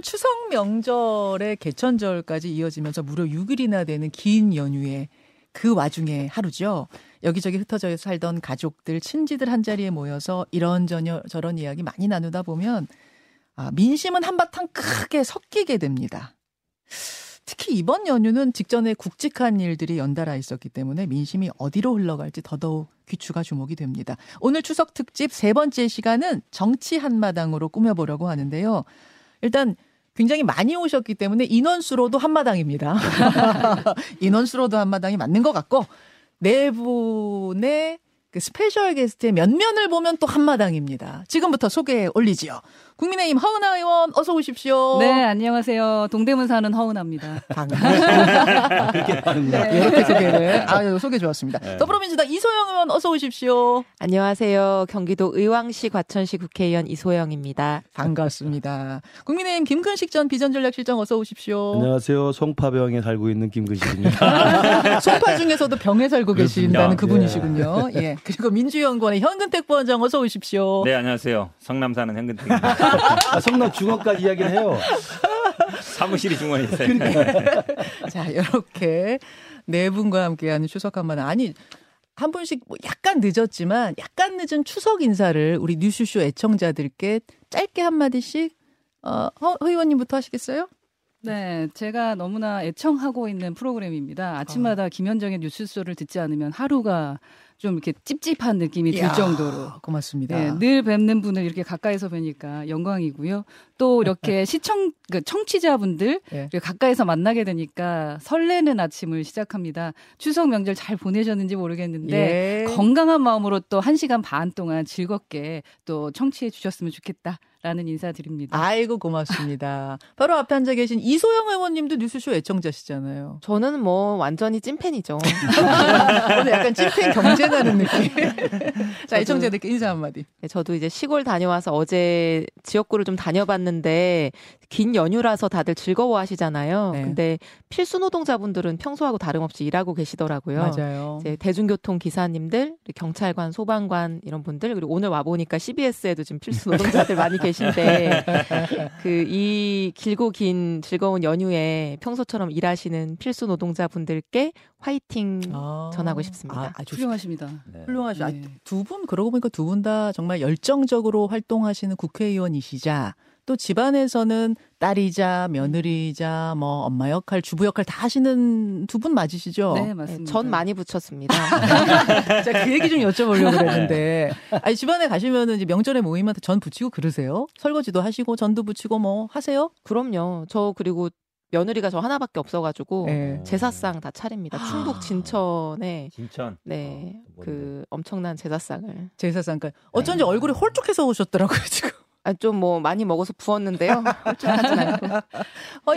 추석 명절의 개천절까지 이어지면서 무려 6일이나 되는 긴 연휴에 그 와중에 하루죠. 여기저기 흩어져 살던 가족들, 친지들 한 자리에 모여서 이런저런 저런 이야기 많이 나누다 보면 아, 민심은 한바탕 크게 섞이게 됩니다. 특히 이번 연휴는 직전에 굵직한 일들이 연달아 있었기 때문에 민심이 어디로 흘러갈지 더더욱 귀추가 주목이 됩니다. 오늘 추석 특집 세 번째 시간은 정치 한마당으로 꾸며보려고 하는데요. 일단 굉장히 많이 오셨기 때문에 인원수로도 한마당입니다. 인원수로도 한마당이 맞는 것 같고 네 분의 그 special guest의 면면을 보면 또 한마당입니다. 지금부터 소개 올리지요. 국민의힘 허은아 의원 어서 오십시오. 네, 안녕하세요. 동대문 사는 허은아입니다. 반갑습니다. 네, 이렇게 소개를. 아, 소개 좋았습니다. 네. 더불어민주당 이소영 의원 어서 오십시오. 안녕하세요. 경기도 의왕시 과천시 국회의원 이소영입니다. 반갑습니다. 국민의힘 김근식 전 비전전략실장 어서 오십시오. 안녕하세요. 송파병에 살고 있는 김근식입니다. 송파 중에서도 병에 살고 계신다는 그분이시군요. 예. 그리고 민주연구원의 현근택 부원장 어서 오십시오. 네, 안녕하세요. 성남 사는 현근택입니다. 아, 성남 중원까지 이야기를 해요. 사무실이 중원에 있어요. 그러니까. 자, 이렇게 네 분과 함께하는 추석 한마당. 아니, 한 분씩 뭐 약간 늦었지만 약간 늦은 추석 인사를 우리 뉴스쇼 애청자들께 짧게 한 마디씩 어, 허, 허 의원님부터 하시겠어요? 네, 제가 너무나 애청하고 있는 프로그램입니다. 아침마다 어. 김현정의 뉴스쇼를 듣지 않으면 하루가 좀 이렇게 찝찝한 느낌이 들 정도로 고맙습니다. 네, 늘 뵙는 분을 이렇게 가까이서 뵈니까 영광이고요. 또 이렇게 시청 그 청취자분들 네. 가까이서 만나게 되니까 설레는 아침을 시작합니다. 추석 명절 잘 보내셨는지 모르겠는데 예. 건강한 마음으로 또 1시간 반 동안 즐겁게 또 청취해 주셨으면 좋겠다. 라는 인사드립니다. 아이고 고맙습니다. 바로 앞에 앉아 계신 이소영 의원님도 뉴스쇼 애청자시잖아요. 저는 뭐 완전히 찐팬이죠. 오늘 약간 찐팬 경 쟁하는 느낌. 자 애청자들께 인사 한마디. 네, 저도 이제 시골 다녀와서 어제 지역구를 좀 다녀봤는데 긴 연휴라서 다들 즐거워하시잖아요. 네. 근데 필수 노동자분들은 평소하고 다름없이 일하고 계시더라고요. 맞아요. 이제 대중교통 기사님들, 경찰관, 소방관 이런 분들 그리고 오늘 와 보니까 CBS에도 지금 필수 노동자들 많이. 계신데 그 이 길고 긴 즐거운 연휴에 평소처럼 일하시는 필수 노동자분들께 화이팅 아. 전하고 싶습니다. 아, 아주 훌륭하십니다. 네. 훌륭하시죠. 네. 두분 그러고 보니까 두 분 다 정말 열정적으로 활동하시는 국회의원이시자 또 집안에서는 딸이자 며느리자 뭐 엄마 역할, 주부 역할 다 하시는 두 분 맞으시죠? 네, 맞습니다. 네, 전 많이 붙였습니다. 제가 그 얘기 좀 여쭤보려고 그랬는데 아니 집안에 가시면은 이제 명절에 모임한테 전 붙이고 그러세요? 설거지도 하시고 전도 붙이고 뭐 하세요? 그럼요. 저 그리고 며느리가 저 하나밖에 없어가지고 네. 제사상 다 차립니다. 충북 진천에 진천 네그 어, 엄청난 제사상을 제사상 그러니까 어쩐지 네. 얼굴이 홀쭉해서 오셨더라고요 지금. 아, 좀 뭐 많이 먹어서 부었는데요. 홀쭉하진 않고.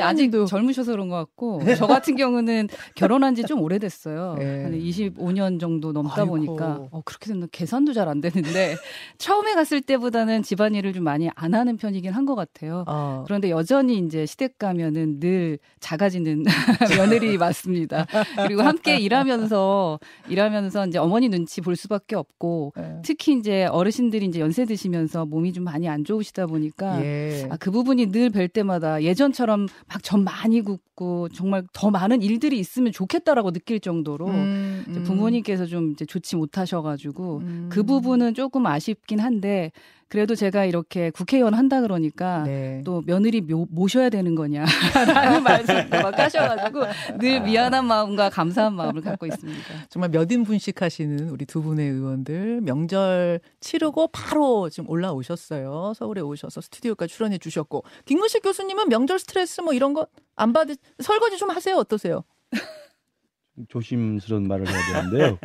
아직 젊으셔서 그런 것 같고 저 같은 경우는 결혼한 지 좀 오래됐어요. 네. 한 25년 정도 넘다 아이고. 보니까 어, 그렇게 되면 계산도 잘 안 되는데 처음에 갔을 때보다는 집안일을 좀 많이 안 하는 편이긴 한 것 같아요. 어. 그런데 여전히 이제 시댁 가면은 늘 작아지는 며느리 맞습니다. 그리고 함께 일하면서 일하면서 이제 어머니 눈치 볼 수밖에 없고 네. 특히 이제 어르신들이 이제 연세 드시면서 몸이 좀 많이 안 좋. 좋으시다 보니까 예. 아, 그 부분이 늘 뵐 때마다 예전처럼 막전 많이 굽고 정말 더 많은 일들이 있으면 좋겠다라고 느낄 정도로 음, 음. 부모님께서 좀 이제 좋지 못하셔가지고 음. 그 부분은 조금 아쉽긴 한데 그래도 제가 이렇게 국회의원 한다 그러니까 네. 또 며느리 모, 모셔야 되는 거냐라는 말씀도 막 하셔가지고 늘 미안한 마음과 감사한 마음을 갖고 있습니다. 정말 몇 인분씩 하시는 우리 두 분의 의원들 명절 치르고 바로 지금 올라오셨어요. 서울에 오셔서 스튜디오까지 출연해 주셨고 김근식 교수님은 명절 스트레스 뭐 이런 거 안 받으 설거지 좀 하세요 어떠세요? 조심스러운 말을 해야 되는데요.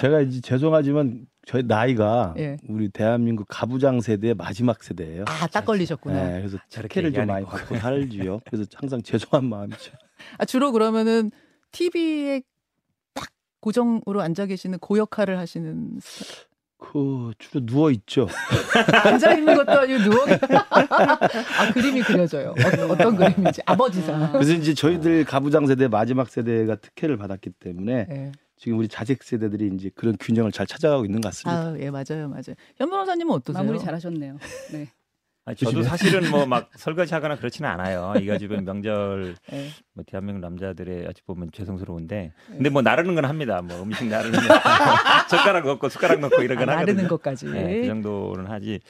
제가 이제 죄송하지만 저희 나이가 예. 우리 대한민국 가부장 세대의 마지막 세대예요. 아, 딱 걸리셨구나. 네, 그래서 특혜를 좀 많이 받고 살지요. 그래서 항상 죄송한 마음이죠. 아, 주로 그러면은 TV에 딱 고정으로 앉아 계시는 고 역할을 하시는 그 주로 누워 있죠. 앉아 있는 것도 아니고 누워. 아 그림이 그려져요. 어떤, 어떤 그림인지 아버지상. 그래서 이제 저희들 가부장 세대 마지막 세대가 특혜를 받았기 때문에 네. 지금 우리 자식 세대들이 이제 그런 균형을 잘 찾아가고 있는 것 같습니다. 아, 예 맞아요, 맞아요. 현 변호사님은 어떠세요? 마무리 잘하셨네요. 네. 아, 저도 사실은 뭐 막 설거지하거나 그렇지는 않아요. 이거 지금 명절 네. 뭐 대한민국 남자들의 어찌 보면 죄송스러운데 근데 뭐 나르는 건 합니다. 뭐 음식 나르는 젓가락 넣고 숟가락 넣고 이런 건 아, 하거든요. 나르는 것까지 네, 그 정도는 하지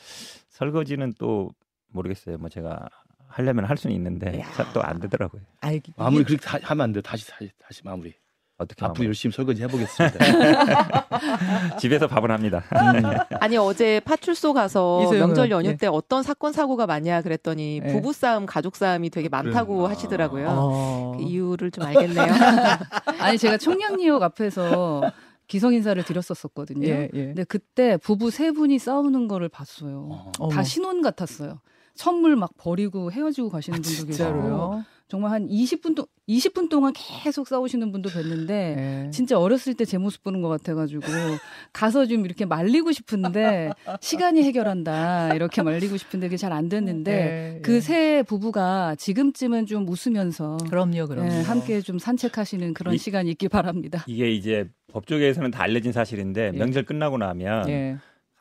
설거지는 또 모르겠어요. 뭐 제가 하려면 할 수는 있는데 또 안 되더라고요. 알기, 마무리 그렇게 하면 안 돼. 다시 다시 다시 마무리. 어떻게 앞으로 열심히 설거지 해보겠습니다. 집에서 밥은 합니다. 음. 아니 어제 파출소 가서 명절 연휴 네. 때 어떤 사건 사고가 많냐 그랬더니 네. 부부 싸움, 가족 싸움이 되게 많다고 그래. 하시더라고요. 어... 그 이유를 좀 알겠네요. 아니 제가 청량리역 앞에서 기성 인사를 드렸었었거든요. 예, 예. 근데 그때 부부 세 분이 싸우는 거를 봤어요. 어. 다 신혼 같았어요. 선물 막 버리고 헤어지고 가시는 아, 분도 계시고 정말 한 20분 동 20분 동안 계속 싸우시는 분도 뵀는데 네. 진짜 어렸을 때 제 모습 보는 것 같아가지고 가서 좀 이렇게 말리고 싶은데 시간이 해결한다 이렇게 말리고 싶은데 그게 잘 안 됐는데 네, 그세 부부가 지금쯤은 좀 웃으면서 그럼요, 그럼요. 네, 함께 좀 산책하시는 그런 이, 시간이 있길 바랍니다. 이게 이제 법조계에서는 다 알려진 사실인데 예. 명절 끝나고 나면 예.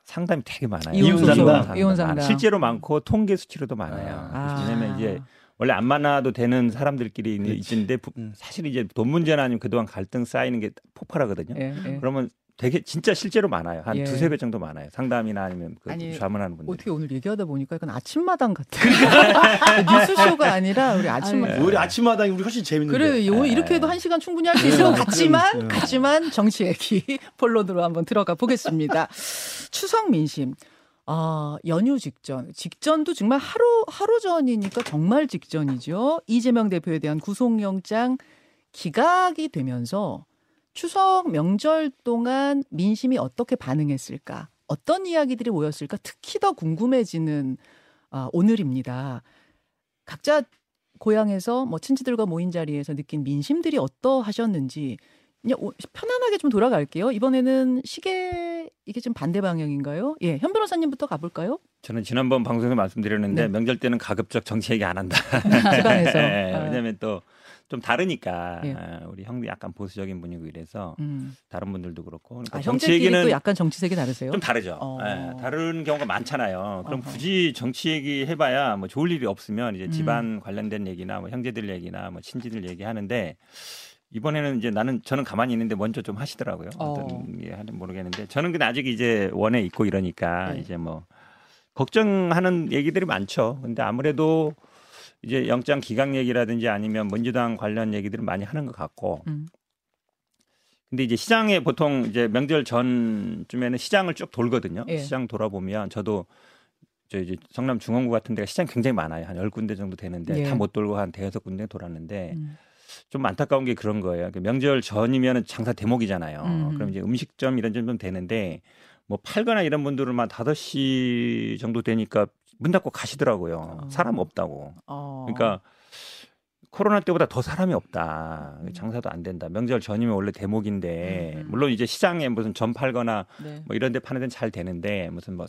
상담이 되게 많아요. 이혼 상담, 이혼 상담 실제로 많고 통계 수치로도 많아요. 아. 왜냐면 이제 원래 안 만나도 되는 사람들끼리 있는데 음. 사실 이제 돈 문제나 아니면 그동안 갈등 쌓이는 게 폭발하거든요. 예, 예. 그러면 되게 진짜 실제로 많아요. 한 예. 두세 배 정도 많아요. 상담이나 아니면 그 아니, 좌문하는 분들. 어떻게 오늘 얘기하다 보니까 약간 아침마당 같아요. 뉴스쇼가 아니라 우리 아침마당. 우리 아침마당이 우리 훨씬 재밌는데. 그래, 요 이렇게 해도 한 시간 충분히 할 수 있을 것 같지만, 같지만 정치 얘기 본론으로 한번 들어가 보겠습니다. 추석 민심. 아, 연휴 직전. 직전도 정말 하루, 하루 전이니까 정말 직전이죠. 이재명 대표에 대한 구속영장 기각이 되면서 추석 명절 동안 민심이 어떻게 반응했을까? 어떤 이야기들이 모였을까? 특히 더 궁금해지는 아, 오늘입니다. 각자 고향에서 뭐 친지들과 모인 자리에서 느낀 민심들이 어떠하셨는지 그냥 편안하게 좀 돌아갈게요. 이번에는 시계 이게 좀 반대 방향인가요? 예, 현 변호사님부터 가볼까요? 저는 지난번 방송에 말씀드렸는데 네. 명절 때는 가급적 정치 얘기 안 한다. 주방에서 네, 아. 왜냐하면 또 좀 다르니까 예. 아, 우리 형도 약간 보수적인 분이고 이래서 음. 다른 분들도 그렇고 그러니까 아, 정치 얘기는 약간 정치색이 다르세요? 좀 다르죠. 어. 네, 다른 경우가 많잖아요. 그럼 어허. 굳이 정치 얘기 해봐야 뭐 좋을 일이 없으면 이제 집안 음. 관련된 얘기나 뭐 형제들 얘기나 뭐 친지들 얘기하는데 이번에는 이제 나는 저는 가만히 있는데 먼저 좀 하시더라고요. 어. 어떤 게 하는 모르겠는데 저는 근데 아직 이제 원에 있고 이러니까 네. 이제 뭐 걱정하는 얘기들이 많죠. 근데 아무래도 이제 영장 기각 얘기라든지 아니면 민주당 관련 얘기들을 많이 하는 것 같고. 음. 근데 이제 시장에 보통 이제 명절 전쯤에는 시장을 쭉 돌거든요. 예. 시장 돌아보면 저도 저 이제 성남 중원구 같은 데가 시장 굉장히 많아요. 한 열군데 정도 되는데 예. 다못 돌고 한 대여섯 군데 돌았는데 음. 좀 안타까운 게 그런 거예요. 그 명절 전이면 장사 대목이잖아요. 음. 그럼 이제 음식점 이런 점좀 되는데 뭐 팔거나 이런 분들은 한 다섯 시 정도 되니까 문 닫고 가시더라고요. 어. 사람 없다고. 어. 그러니까 코로나 때보다 더 사람이 없다. 음. 장사도 안 된다. 명절 전이면 원래 대목인데 음. 물론 이제 시장에 무슨 전 팔거나 네. 뭐 이런 데 파는 데는 잘 되는데 무슨 뭐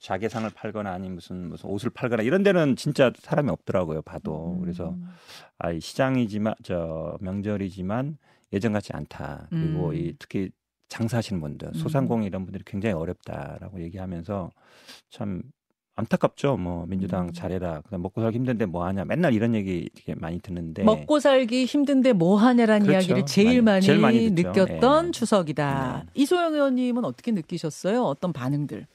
자개상을 팔거나 아니면 무슨 무슨 옷을 팔거나 이런 데는 진짜 사람이 없더라고요. 봐도 음. 그래서 아 시장이지만 저 명절이지만 예전 같지 않다. 그리고 음. 이 특히 장사하시는 분들, 음. 소상공인 이런 분들이 굉장히 어렵다라고 얘기하면서 참 안타깝죠. 뭐 민주당 음. 잘해라. 그다음 먹고 살기 힘든데 뭐 하냐. 맨날 이런 얘기 되게 많이 듣는데 먹고 살기 힘든데 뭐 하냐라는 그렇죠. 이야기를 제일 많이, 제일 많이 느꼈던 네. 추석이다. 네. 이소영 의원님은 어떻게 느끼셨어요? 어떤 반응들?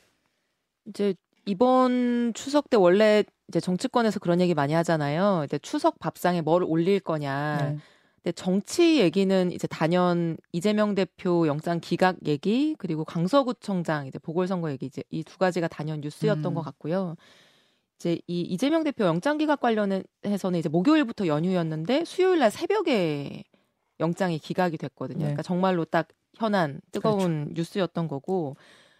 이제 이번 추석 때 원래 이제 정치권에서 그런 얘기 많이 하잖아요. 이제 추석 밥상에 뭘 올릴 거냐. 네. 근데 정치 얘기는 이제 단연 이재명 대표 영장 기각 얘기 그리고 강서구청장 이제 보궐선거 얘기 이제 이 두 가지가 단연 뉴스였던 음. 것 같고요. 이제 이 이재명 대표 영장 기각 관련해서는 이제 목요일부터 연휴였는데 수요일 날 새벽에 영장이 기각이 됐거든요. 네. 그러니까 정말로 딱 현안 뜨거운 그렇죠. 뉴스였던 거고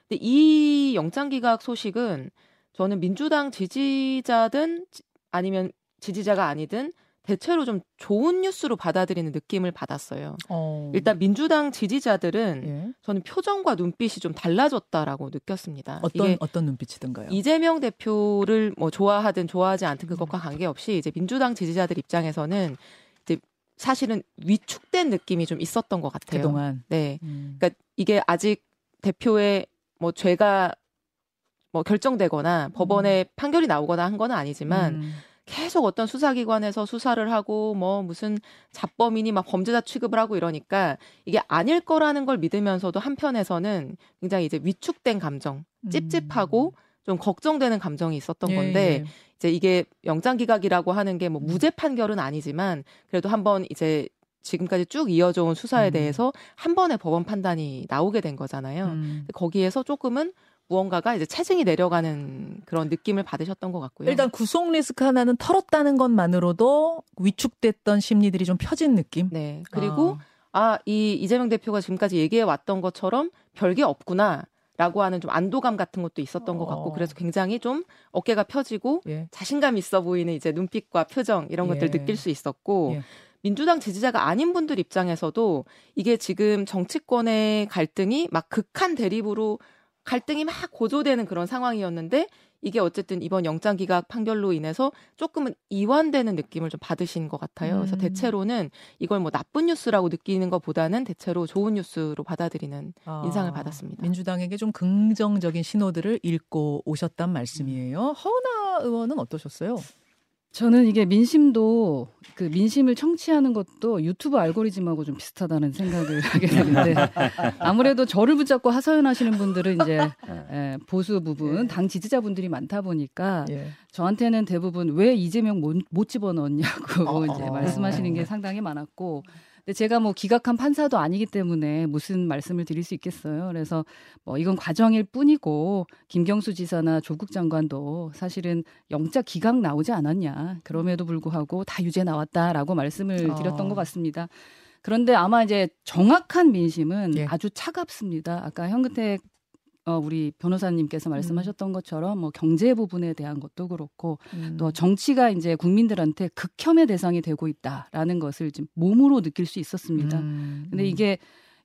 근데 이 영장 기각 소식은 저는 민주당 지지자든 아니면 지지자가 아니든 대체로 좀 좋은 뉴스로 받아들이는 느낌을 받았어요. 어. 일단 민주당 지지자들은 예. 저는 표정과 눈빛이 좀 달라졌다라고 느꼈습니다. 어떤 어떤 눈빛이든가요? 이재명 대표를 뭐 좋아하든 좋아하지 않든 그것과 음. 관계없이 이제 민주당 지지자들 입장에서는 이제 사실은 위축된 느낌이 좀 있었던 것 같아요. 그동안. 네. 음. 그러니까 이게 아직 대표의 뭐 죄가 뭐 결정되거나 법원에 음. 판결이 나오거나 한 건 아니지만 음. 계속 어떤 수사기관에서 수사를 하고 뭐 무슨 잡범이니 막 범죄자 취급을 하고 이러니까 이게 아닐 거라는 걸 믿으면서도 한편에서는 굉장히 이제 위축된 감정, 찝찝하고 음. 좀 걱정되는 감정이 있었던 예, 건데 예. 이제 이게 영장 기각이라고 하는 게 뭐 무죄 판결은 아니지만 그래도 한번 이제 지금까지 쭉 이어져 온 수사에 음. 대해서 한 번의 법원 판단이 나오게 된 거잖아요. 음. 거기에서 조금은 무언가가 이제 체증이 내려가는 그런 느낌을 받으셨던 것 같고요. 일단 구속 리스크 하나는 털었다는 것만으로도 위축됐던 심리들이 좀 펴진 느낌. 네. 그리고 아, 이 이재명 대표가 지금까지 얘기해 왔던 것처럼 별게 없구나. 라고 하는 좀 안도감 같은 것도 있었던 어. 것 같고 어. 그래서 굉장히 좀 어깨가 펴지고 예. 자신감 있어 보이는 이제 눈빛과 표정 이런 것들 예. 느낄 수 있었고 예. 민주당 지지자가 아닌 분들 입장에서도 이게 지금 정치권의 갈등이 막 극한 대립으로 갈등이 막 고조되는 그런 상황이었는데 이게 어쨌든 이번 영장 기각 판결로 인해서 조금은 이완되는 느낌을 좀 받으신 것 같아요. 그래서 음. 대체로는 이걸 뭐 나쁜 뉴스라고 느끼는 것보다는 대체로 좋은 뉴스로 받아들이는 아, 인상을 받았습니다. 민주당에게 좀 긍정적인 신호들을 읽고 오셨단 말씀이에요. 허은하 의원은 어떠셨어요? 저는 이게 민심도 그 민심을 청취하는 것도 유튜브 알고리즘하고 좀 비슷하다는 생각을 하게 되는데 아무래도 저를 붙잡고 하소연하시는 분들은 이제 예, 보수 부분 예. 당 지지자분들이 많다 보니까 예. 저한테는 대부분 왜 이재명 못, 못 집어넣었냐고 어, 이제 어, 말씀하시는 게 상당히 많았고 근데 제가 뭐 기각한 판사도 아니기 때문에 무슨 말씀을 드릴 수 있겠어요. 그래서 뭐 이건 과정일 뿐이고 김경수 지사나 조국 장관도 사실은 영장 기각 나오지 않았냐. 그럼에도 불구하고 다 유죄 나왔다라고 말씀을 어. 드렸던 어. 것 같습니다. 그런데 아마 이제 정확한 민심은 예. 아주 차갑습니다. 아까 현근택 어, 우리 변호사님께서 음. 말씀하셨던 음. 것처럼 뭐 경제 부분에 대한 것도 그렇고 음. 또 정치가 이제 국민들한테 극혐의 대상이 되고 있다라는 것을 좀 몸으로 느낄 수 있었습니다. 음. 근데 음. 이게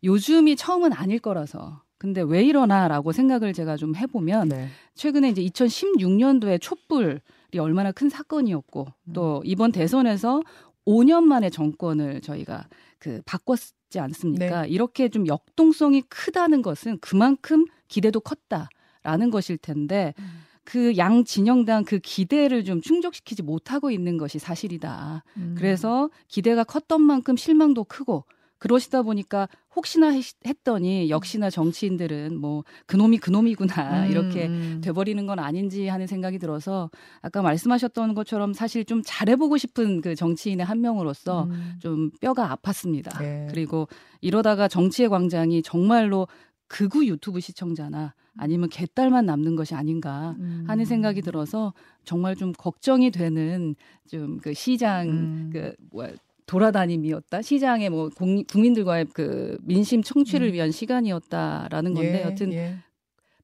요즘이 처음은 아닐 거라서 근데 왜 이러나라고 생각을 제가 좀 해보면 네. 최근에 이제 2016년도에 촛불이 얼마나 큰 사건이었고 음. 또 이번 대선에서 5년 만에 정권을 저희가 그 바꿨 지 않습니까? 네. 이렇게 좀 역동성이 크다는 것은 그만큼 기대도 컸다라는 것일 텐데 음. 그양 진영당 그 기대를 좀 충족시키지 못하고 있는 것이 사실이다. 음. 그래서 기대가 컸던 만큼 실망도 크고 그러시다 보니까 혹시나 했더니 역시나 정치인들은 뭐 그놈이 그놈이구나 음. 이렇게 음. 돼버리는 건 아닌지 하는 생각이 들어서 아까 말씀하셨던 것처럼 사실 좀 잘해보고 싶은 그 정치인의 한 명으로서 음. 좀 뼈가 아팠습니다. 네. 그리고 이러다가 정치의 광장이 정말로 극우 유튜브 시청자나 아니면 개딸만 남는 것이 아닌가 하는 음. 생각이 들어서 정말 좀 걱정이 되는 좀 그 시장 음. 그 뭐야 돌아다님이었다 시장의 뭐 국민들과의 그 민심 청취를 음. 위한 시간이었다라는 건데 예, 여튼 예.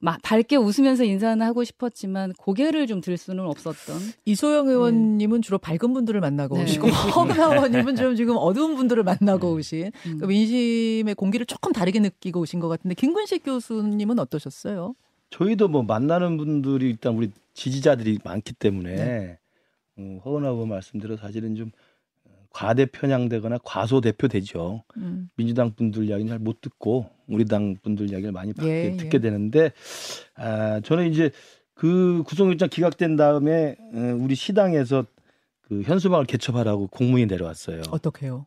막 밝게 웃으면서 인사는 하고 싶었지만 고개를 좀 들 수는 없었던. 이소영 의원님은 네. 주로 밝은 분들을 만나고 네. 오시고 허근하 의원님은 좀 지금 어두운 분들을 만나고 네. 오신 음. 그 민심의 공기를 조금 다르게 느끼고 오신 것 같은데 김근식 교수님은 어떠셨어요? 저희도 뭐 만나는 분들이 일단 우리 지지자들이 많기 때문에 네. 음, 허은하 의원 말씀대로 사실은 좀 과대 편향되거나 과소 대표 되죠. 음. 민주당 분들 이야기는 잘 못 듣고 우리 당 분들 이야기를 많이 예, 예. 듣게 되는데 아, 저는 이제 그 구속영장 기각된 다음에 어, 우리 시당에서 그 현수막을 개첩하라고 공문이 내려왔어요. 어떻게요?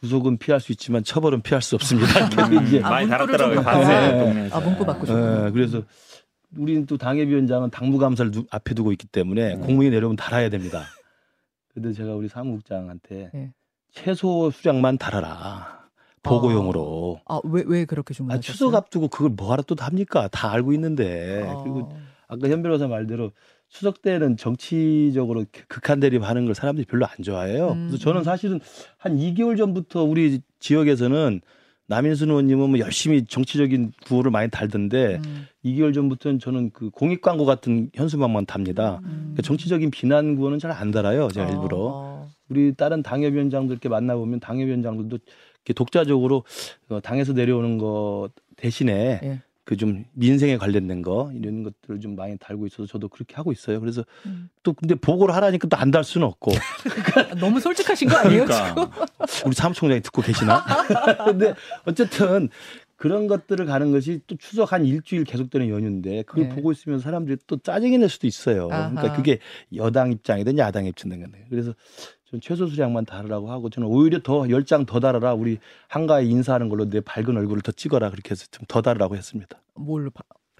구속은 피할 수 있지만 처벌은 피할 수 없습니다. 음, 이제 많이 달았더라고요. 네. 아 문구 바꾸셨 네, 그래서 우리는 또 당협위원장은 당무감사를 앞에 두고 있기 때문에 음. 공문이 내려오면 달아야 됩니다. 근데 제가 우리 사무국장한테 네. 최소 수량만 달아라. 보고용으로. 아, 왜, 왜 그렇게 주문하셨어요? 아, 추석 앞두고 그걸 뭐하러 또 합니까? 다 알고 있는데. 아. 그리고 아까 현 변호사 말대로 추석 때는 정치적으로 극한 대립하는 걸 사람들이 별로 안 좋아해요. 음. 그래서 저는 사실은 한 2개월 전부터 우리 지역에서는 남인순 의원님은 뭐 열심히 정치적인 구호를 많이 달던데 음. 2개월 전부터는 저는 그 공익 광고 같은 현수막만 답니다. 음. 그러니까 정치적인 비난 구호는 잘 안 달아요. 제가 어. 일부러. 우리 다른 당협위원장들 이렇게 만나보면 당협위원장들도 독자적으로 어, 당에서 내려오는 거 대신에 예. 그 좀 민생에 관련된 거 이런 것들을 좀 많이 달고 있어서 저도 그렇게 하고 있어요. 그래서 음. 또 근데 보고를 하라니까 또 안 달 수는 없고. 너무 솔직하신 거 아니에요? 그러니까. 우리 사무총장이 듣고 계시나? 근데 어쨌든 그런 것들을 가는 것이 또 추석 한 일주일 계속되는 연휴인데 그걸 네. 보고 있으면 사람들이 또 짜증이 낼 수도 있어요. 아하. 그러니까 그게 여당 입장이든 야당 입장이든 그래서 전 최소 수량만 달으라고 하고 저는 오히려 더 열 장 더 달아라 우리 한가에 인사하는 걸로 내 밝은 얼굴을 더 찍어라 그렇게 해서 좀 더 달으라고 했습니다. 뭘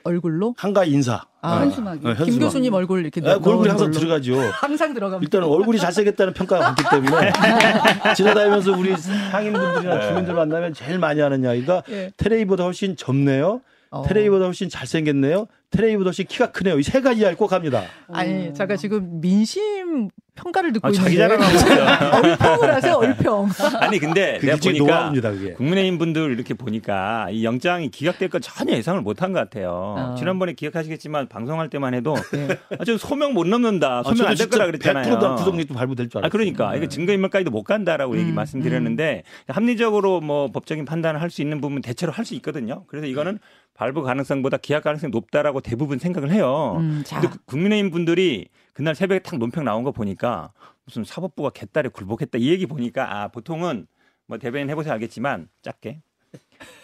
얼굴로? 한가 인사. 아, 현수막이. 어, 김 교수님 얼굴 이렇게 아, 그 얼굴이 항상 걸로. 들어가죠. 항상 들어갑니다. 일단 얼굴이 잘생겼다는 평가가 많기 때문에 지나다니면서 우리 상인분들이나 네. 주민들 만나면 제일 많이 하는 이야기가 네. 테레이보다 훨씬 젊네요. 어. 테레이보다 훨씬 잘생겼네요. 테레이보다 훨씬 키가 크네요. 이 세 가지 이야기 꼭 합니다. 아니, 제가 지금 민심 평가를 듣고 아, 있는데 자기 자랑하고 얼평을 하세요 얼평. 아니 근데 내가 보니까 노하우입니다, 그게. 국민의힘 분들 이렇게 보니까 이 영장이 기각될 건 전혀 예상을 못한 것 같아요. 어. 지난번에 기억하시겠지만 방송할 때만 해도 네. 아주 소명 못 넘는다, 아, 소명 아, 안될 거라 그랬잖아요. 100% 부동리도 발부될 줄 알았어요. 아 그러니까 네. 이거 증거인멸까지도 못 간다라고 음, 얘기 말씀드렸는데 음. 합리적으로 뭐 법적인 판단을 할 수 있는 부분 대체로 할 수 있거든요. 그래서 이거는 발부 가능성보다 기각 가능성이 높다라고 대부분 생각을 해요. 음, 근데 국민의힘 분들이 그날 새벽에 탁 논평 나온 거 보니까 무슨 사법부가 개딸에 굴복했다 이 얘기 보니까 아 보통은 뭐 대변인 해보세요 알겠지만 작게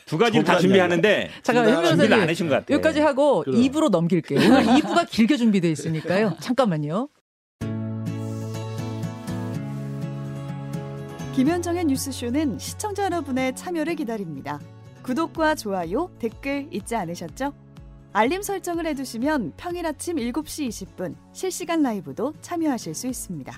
두 가지를 다 준비하는데 잠깐 준비를 안 하신 것 같아요. 여기까지 하고 그럼. 2부로 넘길게요. 오늘 2부가 길게 준비되어 있으니까요. 잠깐만요. 김현정의 뉴스쇼는 시청자 여러분의 참여를 기다립니다. 구독과 좋아요, 댓글 잊지 않으셨죠? 알림 설정을 해두시면 평일 아침 7시 20분 실시간 라이브도 참여하실 수 있습니다.